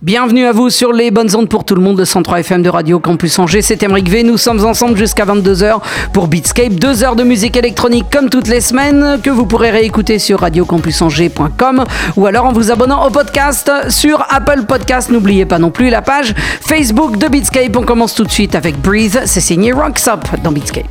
Bienvenue à vous sur les bonnes ondes pour tout le monde, de 103 FM de Radio Campus Angers. C'est Emeric V. Nous sommes ensemble jusqu'à 22h pour Beatscape. Deux heures de musique électronique comme toutes les semaines que vous pourrez réécouter sur radiocampusangers.com ou alors en vous abonnant au podcast sur Apple Podcast. N'oubliez pas non plus la page Facebook de Beatscape. On commence tout de suite avec Breathe. C'est signé Rocks Up dans Beatscape.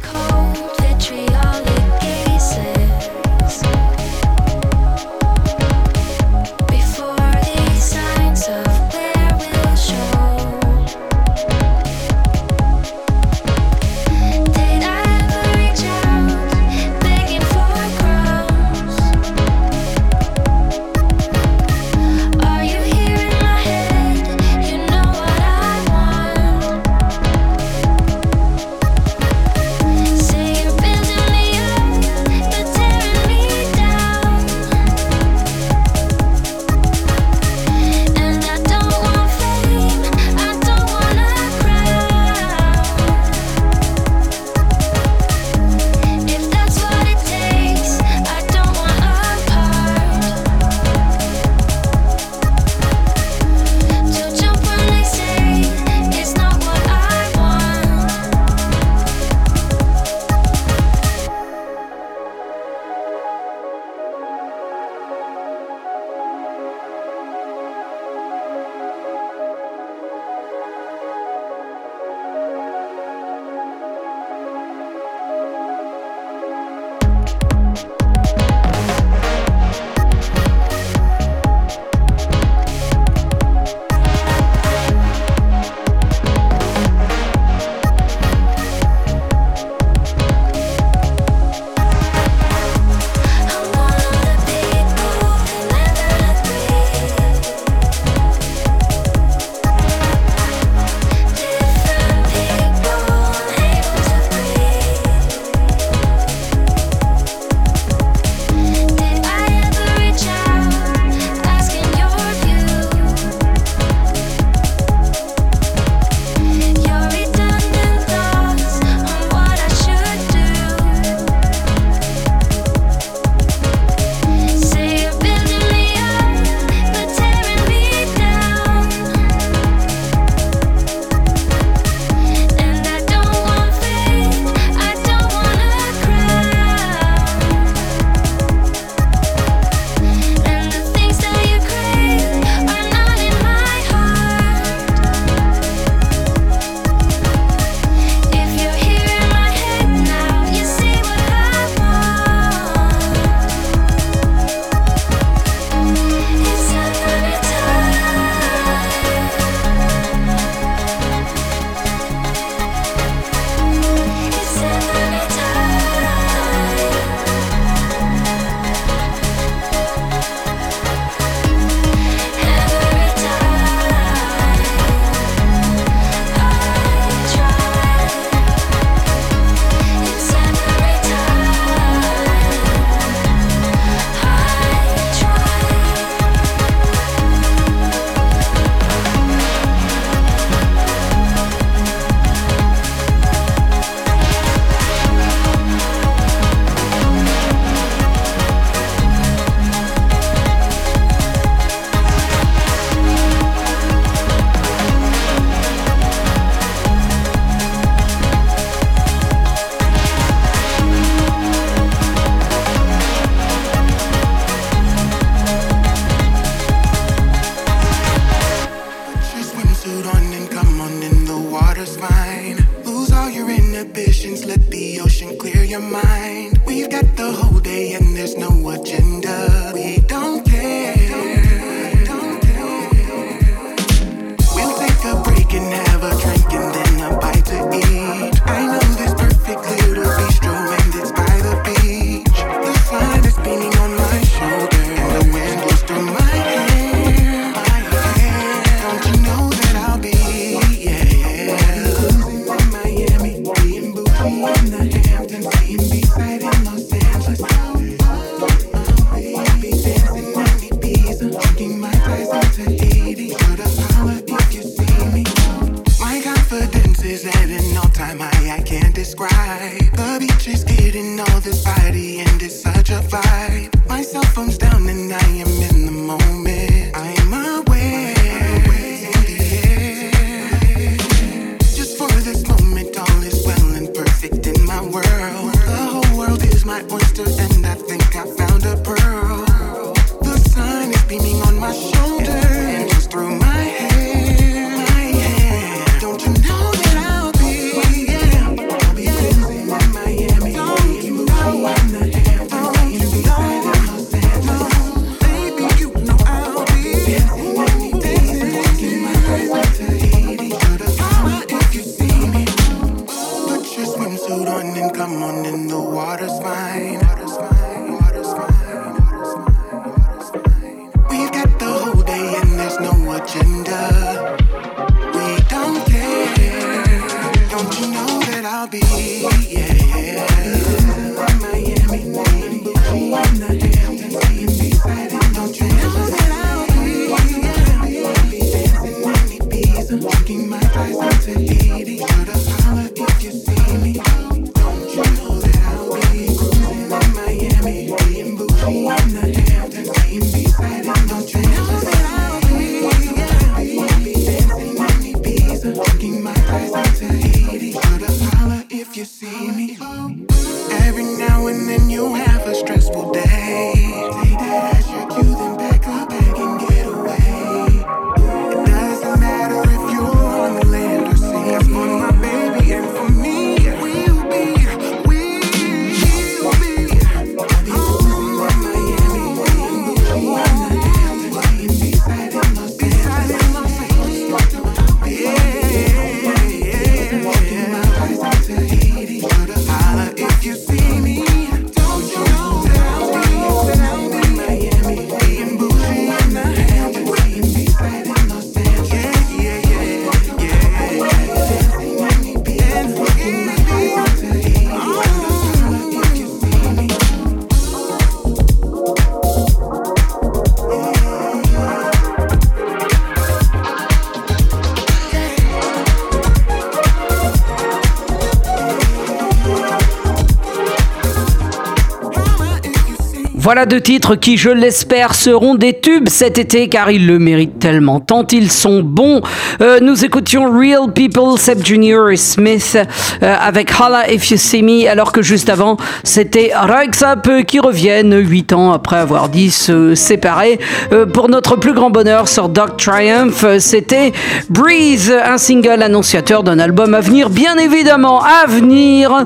Voilà deux titres qui, je l'espère, seront des tubes cet été car ils le méritent tellement, tant ils sont bons. Euh, nous écoutions Real People, Seb Junior et Smith euh, avec Holla If You See Me, alors que juste avant, c'était Rise Up qui reviennent huit ans après avoir dit se séparer. Euh, pour notre plus grand bonheur sur Dog Triumph, c'était Breeze, un single annonciateur d'un album à venir, bien évidemment à venir.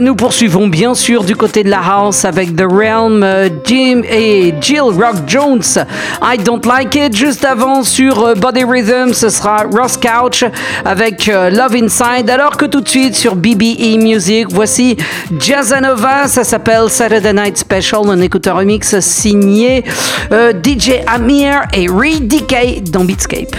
nous poursuivons bien sûr du côté de la house avec The Realm Jim et Jill Rock Jones. I Don't Like It. Juste avant sur euh, Body Rhythm, ce sera Ross Couch avec euh, Love Inside. Alors que tout de suite sur BBE Music, voici Jazzanova. Ça s'appelle Saturday Night Special, un écouteur remix signé euh, DJ Amir et Reed DK dans Beatscape.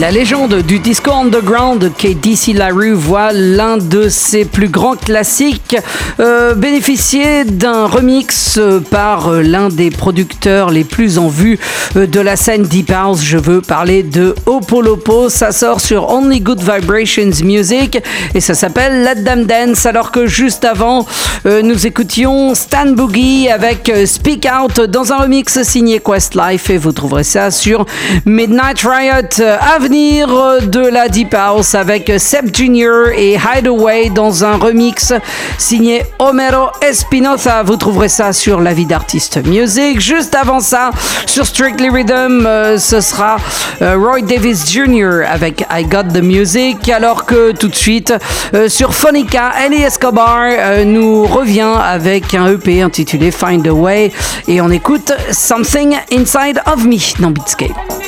La légende du disco underground KDC LaRue voit l'un de ses plus grands classiques euh, bénéficier d'un remix par l'un des producteurs les plus en vue euh, de la scène Deep House. Je veux parler de Opolopo. Ça sort sur Only Good Vibrations Music et ça s'appelle Let Them Dance. Alors que juste avant, euh, nous écoutions Stan Boogie avec Speak Out dans un remix signé Questlife et vous trouverez ça sur Midnight Riot de la Deep House avec Seb Jr. et Hideaway dans un remix signé Homero Espinosa. Vous trouverez ça sur La vie d'artiste music. Juste avant ça, sur Strictly Rhythm, euh, ce sera euh, Roy Davis Jr. avec I Got the Music. Alors que tout de suite, euh, sur Phonica, Ellie Escobar nous revient avec un EP intitulé Find a Way. Et on écoute Something Inside of Me dans Beatscape.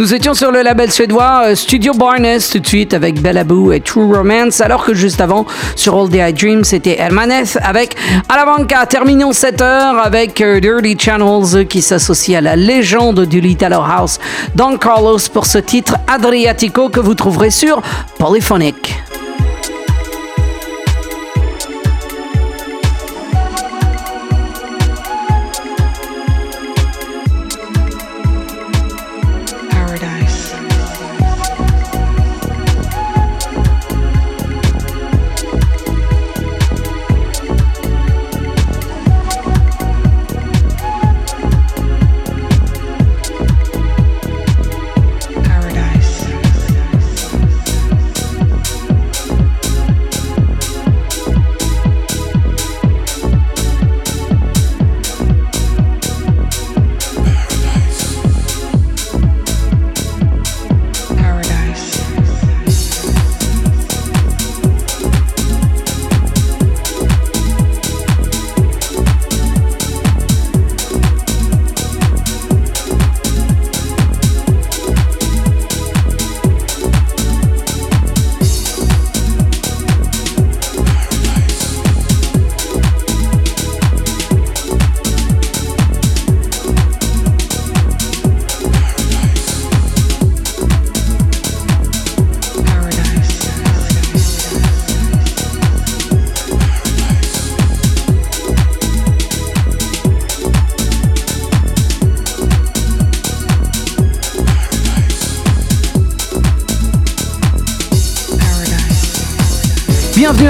Nous étions sur le label suédois euh, Studio Barnes tout de suite avec Bellaboo et True Romance, alors que juste avant, sur All Day I Dream, c'était Hermaneth avec Alavanca. Terminons cette heure avec euh, Dirty Channels qui s'associe à la légende du Little House, Don Carlos, pour ce titre Adriatico que vous trouverez sur Polyphonic.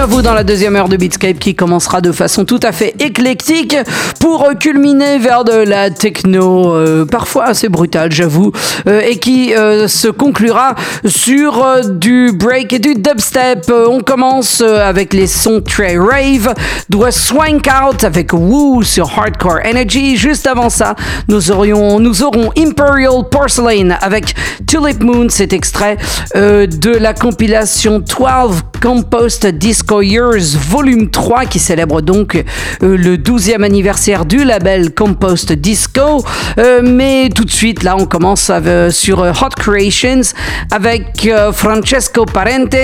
À dans la deuxième heure de Beatscape qui commencera de façon tout à fait éclectique pour culminer vers de la techno euh, parfois assez brutale, j'avoue, euh, et qui euh, se conclura sur du break et du dubstep. on commence avec les sons très rave, doit Swank Out avec Woo sur Hardcore Energy. Juste avant ça, nous aurions, nous aurons Imperial Porcelain avec Tulip Moon, cet extrait de la compilation 12 Compost Disco Years Volume 3 qui célèbre donc euh, le 12e anniversaire du label Compost Disco. Euh, mais tout de suite, là, on commence sur euh, Hot Creations avec Francesco Parentes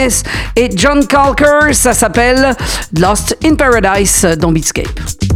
et John Calker. Ça s'appelle Lost in Paradise dans Beatscape.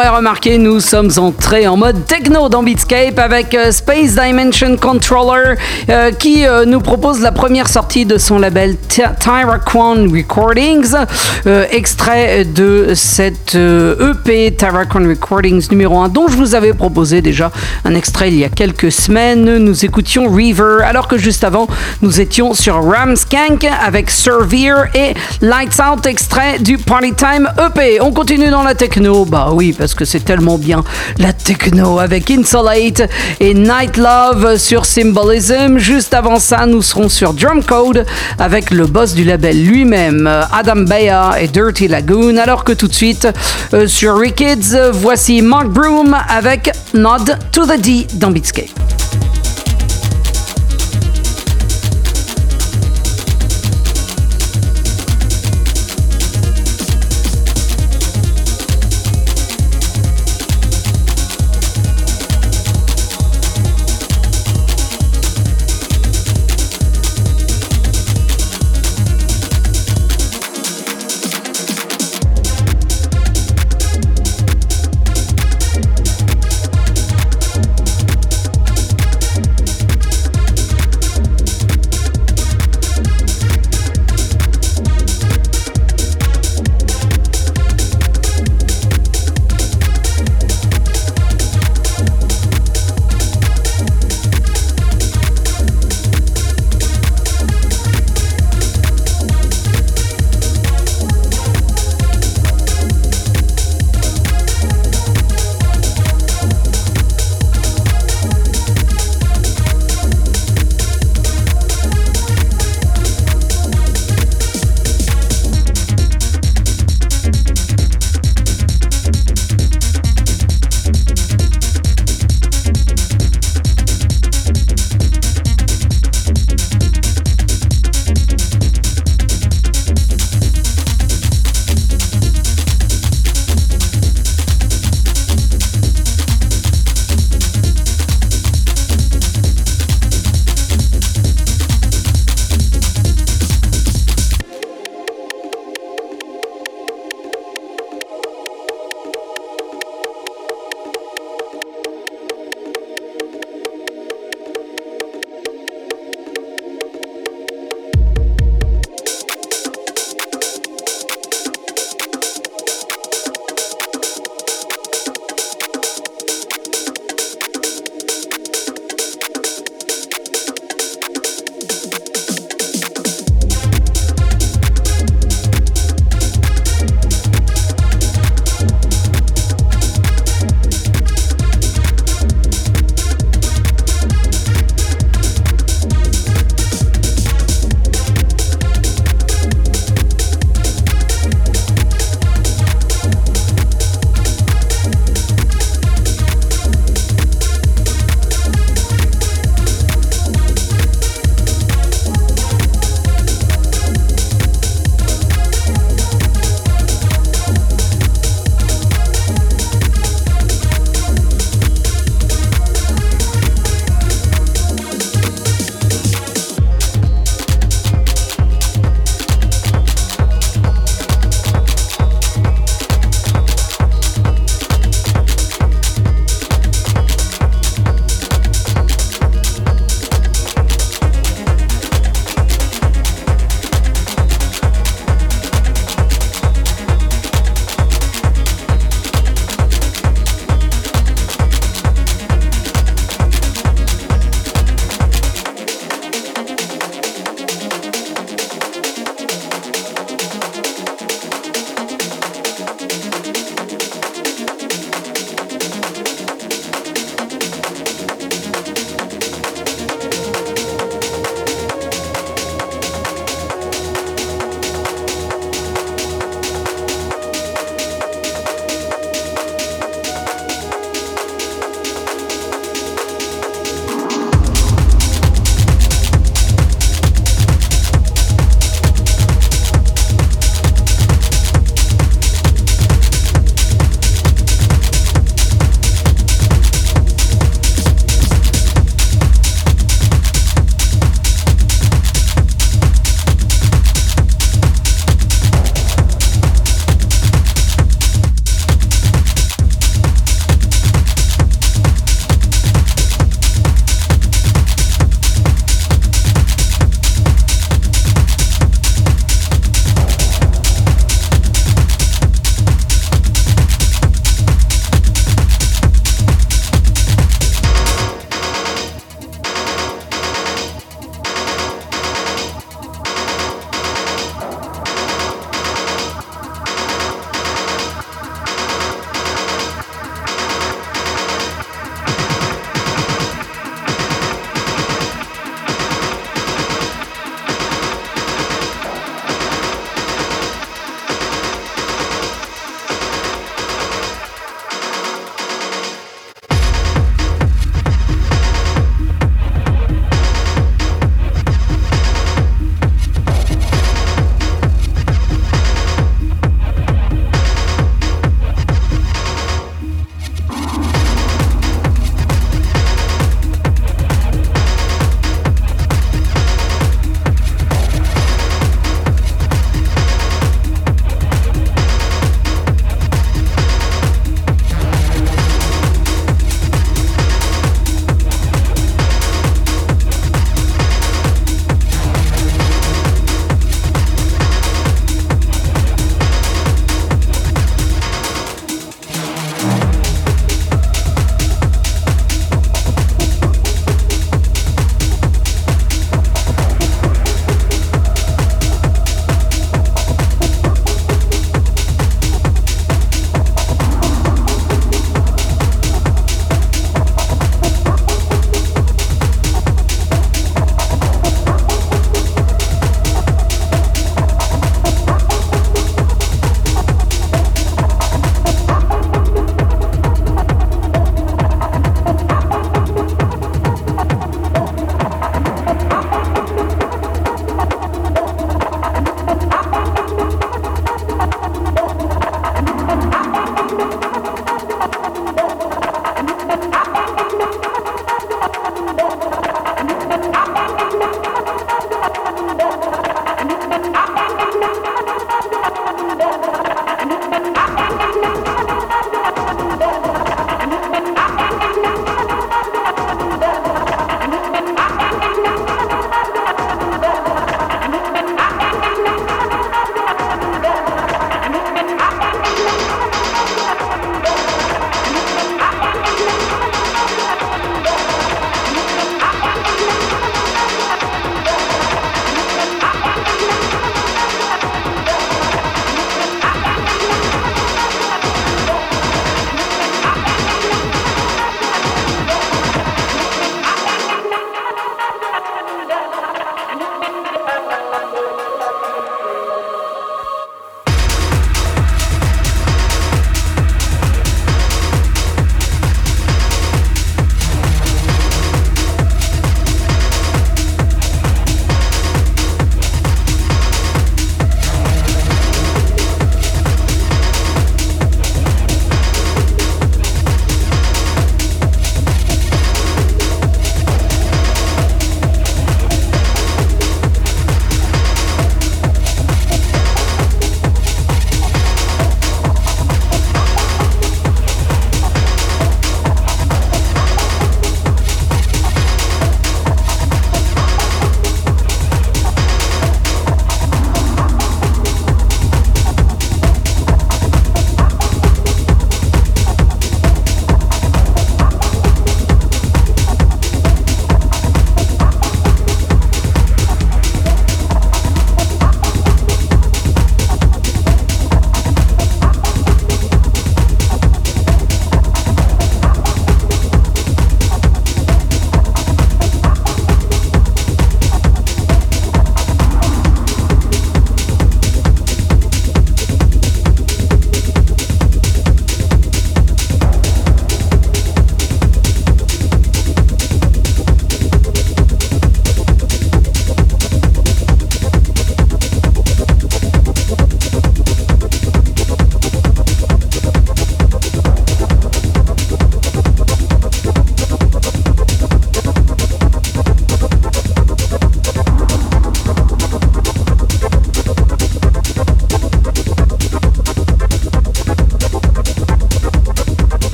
L'aurez remarqué, nous sommes entrés en mode techno dans Beatscape avec euh, Space Dimension Controller euh, qui euh, nous propose la première sortie de son label Tyraquan Recordings, extrait de cette EP e Tyraquan Recordings numéro 1 dont je vous avais proposé déjà un extrait il y a quelques semaines. Nous écoutions River alors que juste avant nous étions sur Ramskank avec Servir et Lights Out extrait du Party Time EP. On continue dans la techno, bah oui, parce que c'est tellement bien la techno avec Insolate et Night Love sur Symbolism. Juste avant ça, nous serons sur Drum Code avec le boss du label lui-même, Adam Baya et Dirty Lagoon. Alors que tout de suite, euh, sur Rickets, voici Mark Broom avec Nod to the D dans Beatscape.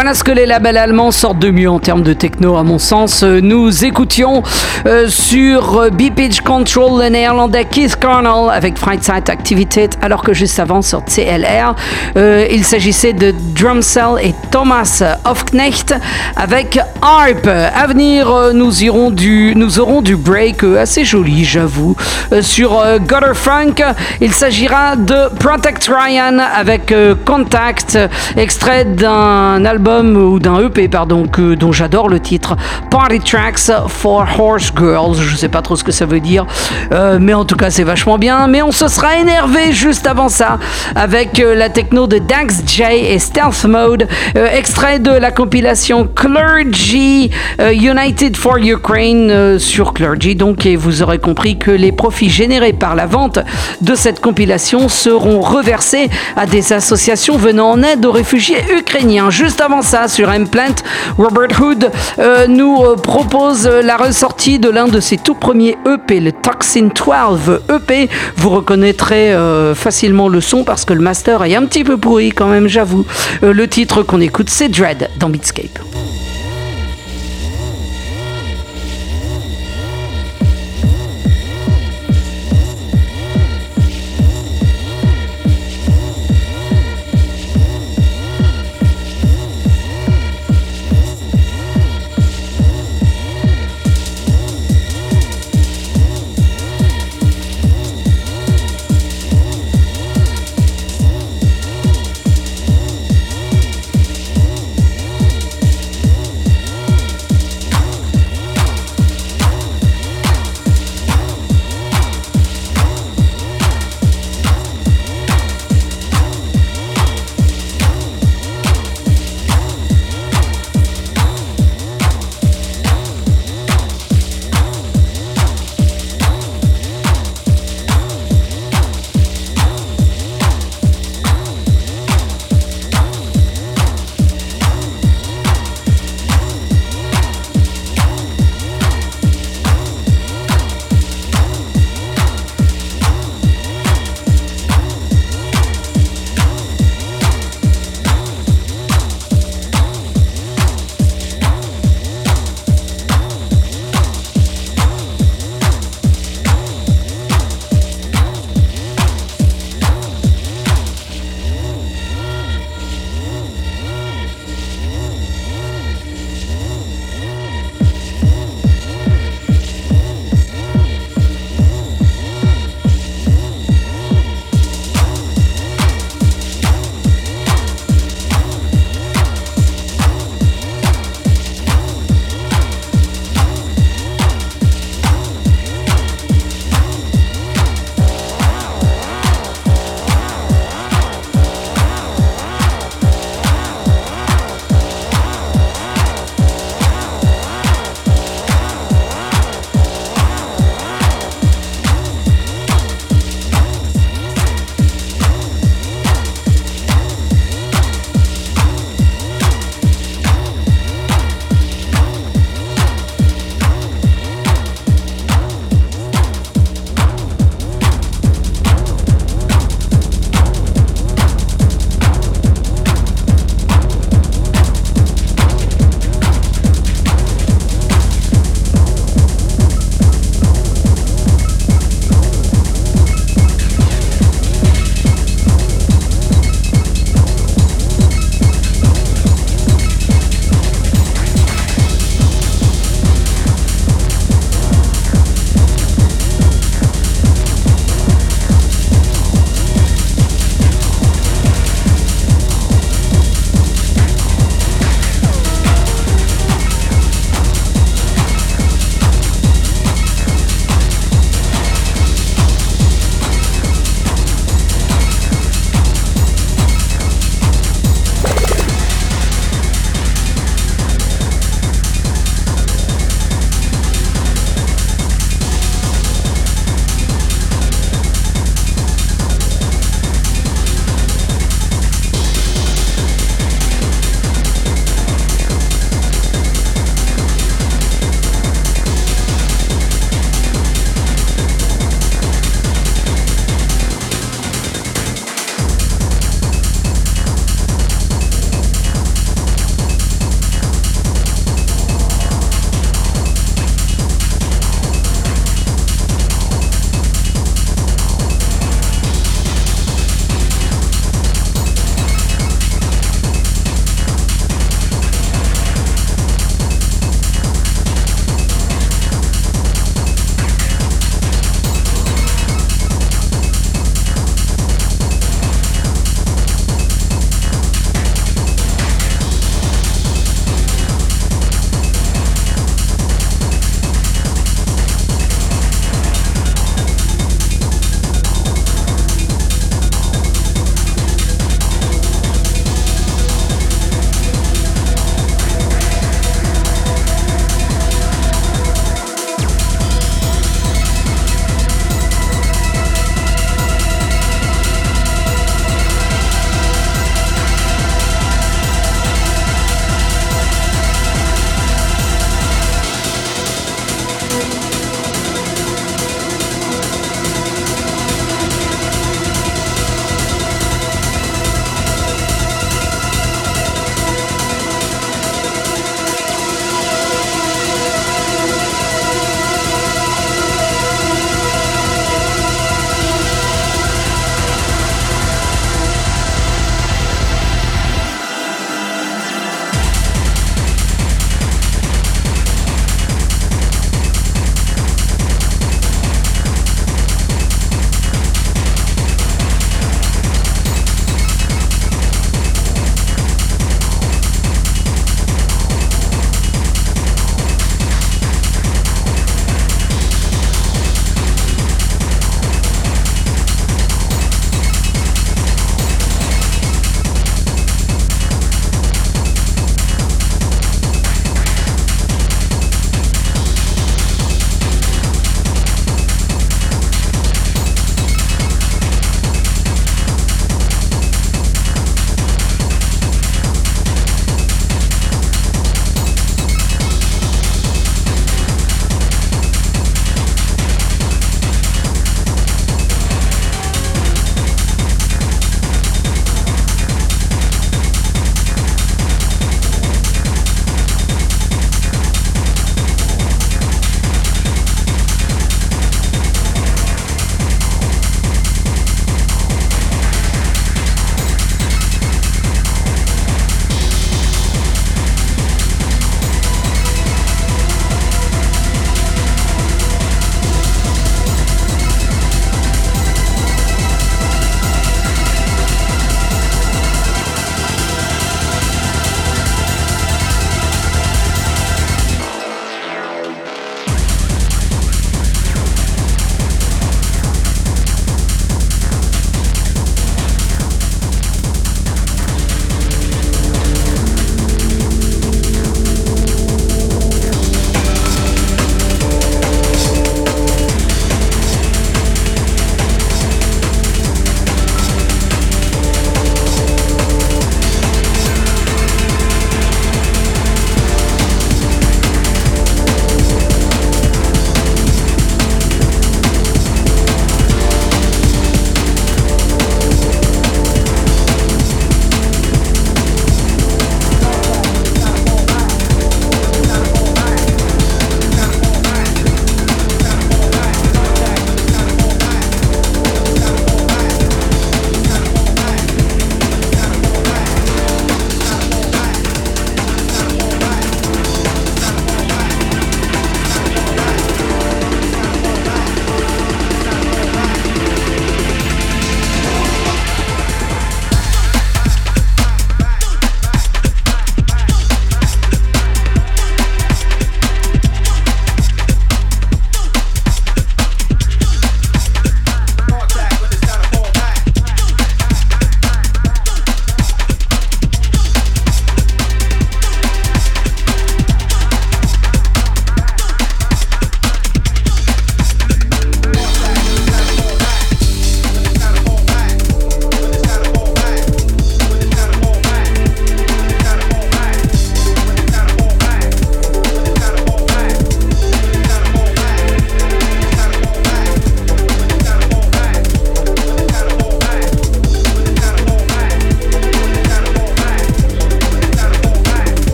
Voilà ce que les labels allemands sortent de mieux en termes de techno, à mon sens. Nous écoutions euh, sur B-Pitch Control le néerlandais Keith Cornell avec Freizeit Activität, alors que juste avant sur CLR, euh, il s'agissait de Drumcell et Thomas Hofknecht avec Harp. À venir, euh, nous, irons du, nous aurons du break assez joli, j'avoue, sur Gutter Funk. Il s'agira de Protect Ryan avec Contact, extrait d'un album ou d'un EP pardon dont j'adore le titre Party Tracks for Horse Girls. Je sais pas trop ce que ça veut dire, euh, mais en tout cas c'est vachement bien. Mais on se sera énervé juste avant ça avec euh, la techno de Dax J et Stealth Mode, euh, extrait de la compilation Clergy United for Ukraine sur Clergy. Donc et vous aurez compris que les profits générés par la vente de cette compilation seront reversés à des associations venant en aide aux réfugiés ukrainiens. Juste avant ça, sur M-Plant, Robert Hood euh, nous euh, propose la ressortie de l'un de ses tout premiers EP, le Toxin 12 EP. Vous reconnaîtrez euh, facilement le son parce que le master est un petit peu pourri quand même, j'avoue. le titre qu'on écoute, c'est Dread dans Beatscape.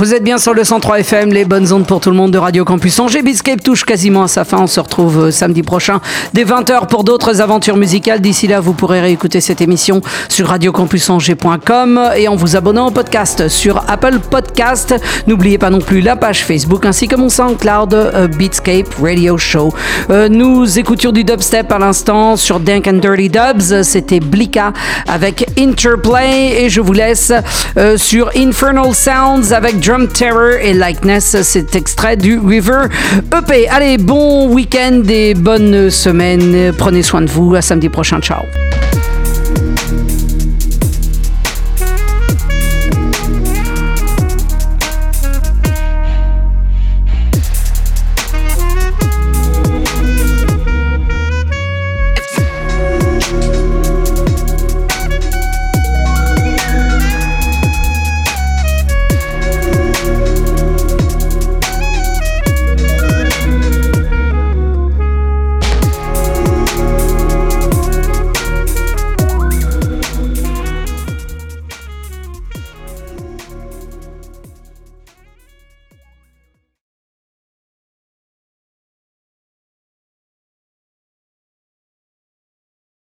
Vous êtes bien sur le 103 FM, les bonnes ondes pour tout le monde de Radio Campus Angers. Beatscape touche quasiment à sa fin. On se retrouve euh, samedi prochain dès 20h pour d'autres aventures musicales. D'ici là, vous pourrez réécouter cette émission sur radiocampusangers.com et en vous abonnant au podcast sur Apple Podcast. N'oubliez pas non plus la page Facebook ainsi que mon SoundCloud euh, Beatscape Radio Show. Euh, nous écoutions du dubstep à l'instant sur Dank and Dirty Dubs. C'était Blika avec Interplay et je vous laisse sur Infernal Sounds avec Drum Terror et Likeness. C'est extrait du River EP. Allez, bon week-end et bonne semaine. Prenez soin de vous. À samedi prochain. Ciao.